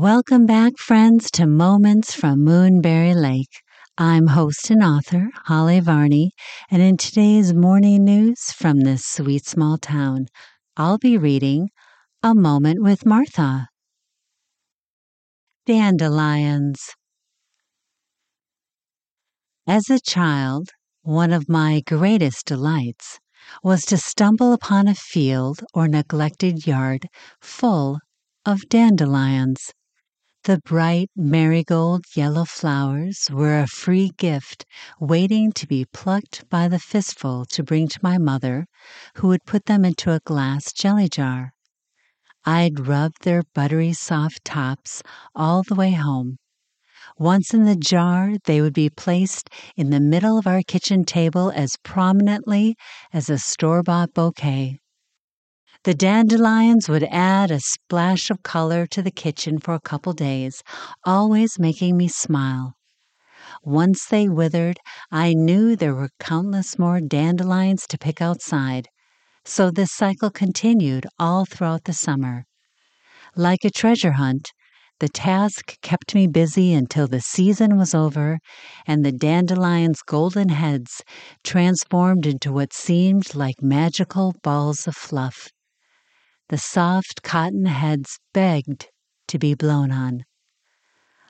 Welcome back, friends, to Moments from Moonberry Lake. I'm host and author Holly Varney, and in today's morning news from this sweet small town, I'll be reading A Moment with Martha. Dandelions. As a child, one of my greatest delights was to stumble upon a field or neglected yard full of dandelions. The bright marigold yellow flowers were a free gift waiting to be plucked by the fistful to bring to my mother, who would put them into a glass jelly jar. I'd rub their buttery soft tops all the way home. Once in the jar, they would be placed in the middle of our kitchen table as prominently as a store bought bouquet. The dandelions would add a splash of color to the kitchen for a couple days, always making me smile. Once they withered, I knew there were countless more dandelions to pick outside, so this cycle continued all throughout the summer. Like a treasure hunt, the task kept me busy until the season was over and the dandelion's golden heads transformed into what seemed like magical balls of fluff. The soft cotton heads begged to be blown on.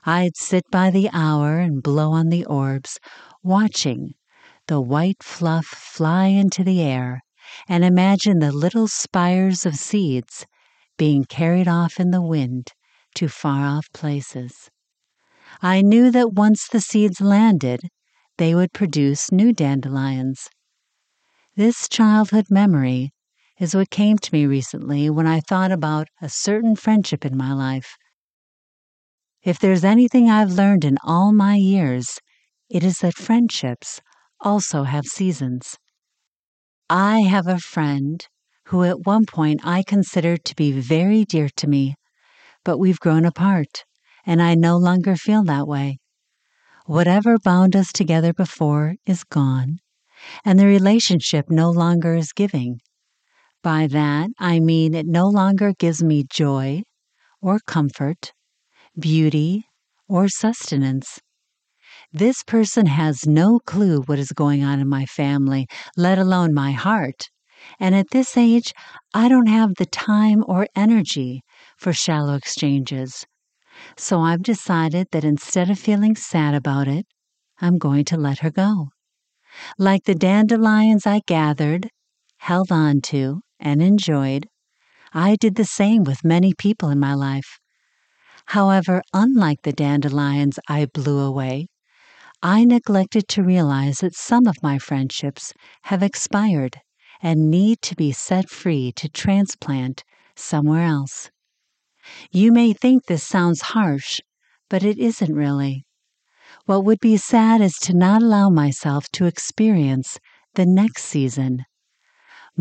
I'd sit by the hour and blow on the orbs, watching the white fluff fly into the air and imagine the little spires of seeds being carried off in the wind to far off places. I knew that once the seeds landed, they would produce new dandelions. This childhood memory is what came to me recently when I thought about a certain friendship in my life. If there's anything I've learned in all my years, it is that friendships also have seasons. I have a friend who at one point I considered to be very dear to me, but we've grown apart, and I no longer feel that way. Whatever bound us together before is gone, and the relationship no longer is giving. By that, I mean it no longer gives me joy or comfort, beauty or sustenance. This person has no clue what is going on in my family, let alone my heart. And at this age, I don't have the time or energy for shallow exchanges. So I've decided that instead of feeling sad about it, I'm going to let her go. Like the dandelions I gathered, held on to, and enjoyed, I did the same with many people in my life. However, unlike the dandelions I blew away, I neglected to realize that some of my friendships have expired and need to be set free to transplant somewhere else. You may think this sounds harsh, but it isn't really. What would be sad is to not allow myself to experience the next season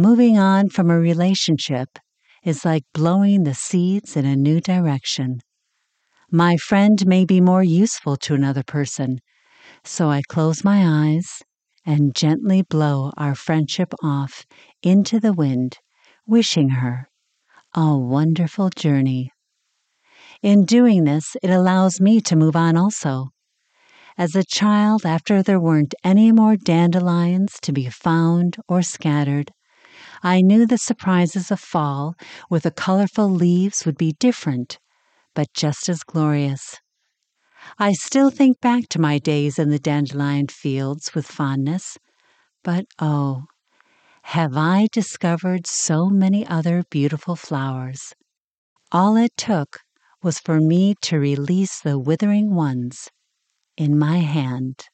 Moving on from a relationship is like blowing the seeds in a new direction. My friend may be more useful to another person, so I close my eyes and gently blow our friendship off into the wind, wishing her a wonderful journey. In doing this, it allows me to move on also. As a child, after there weren't any more dandelions to be found or scattered, I knew the surprises of fall with the colorful leaves would be different, but just as glorious. I still think back to my days in the dandelion fields with fondness, but oh, have I discovered so many other beautiful flowers. All it took was for me to release the withering ones in my hand.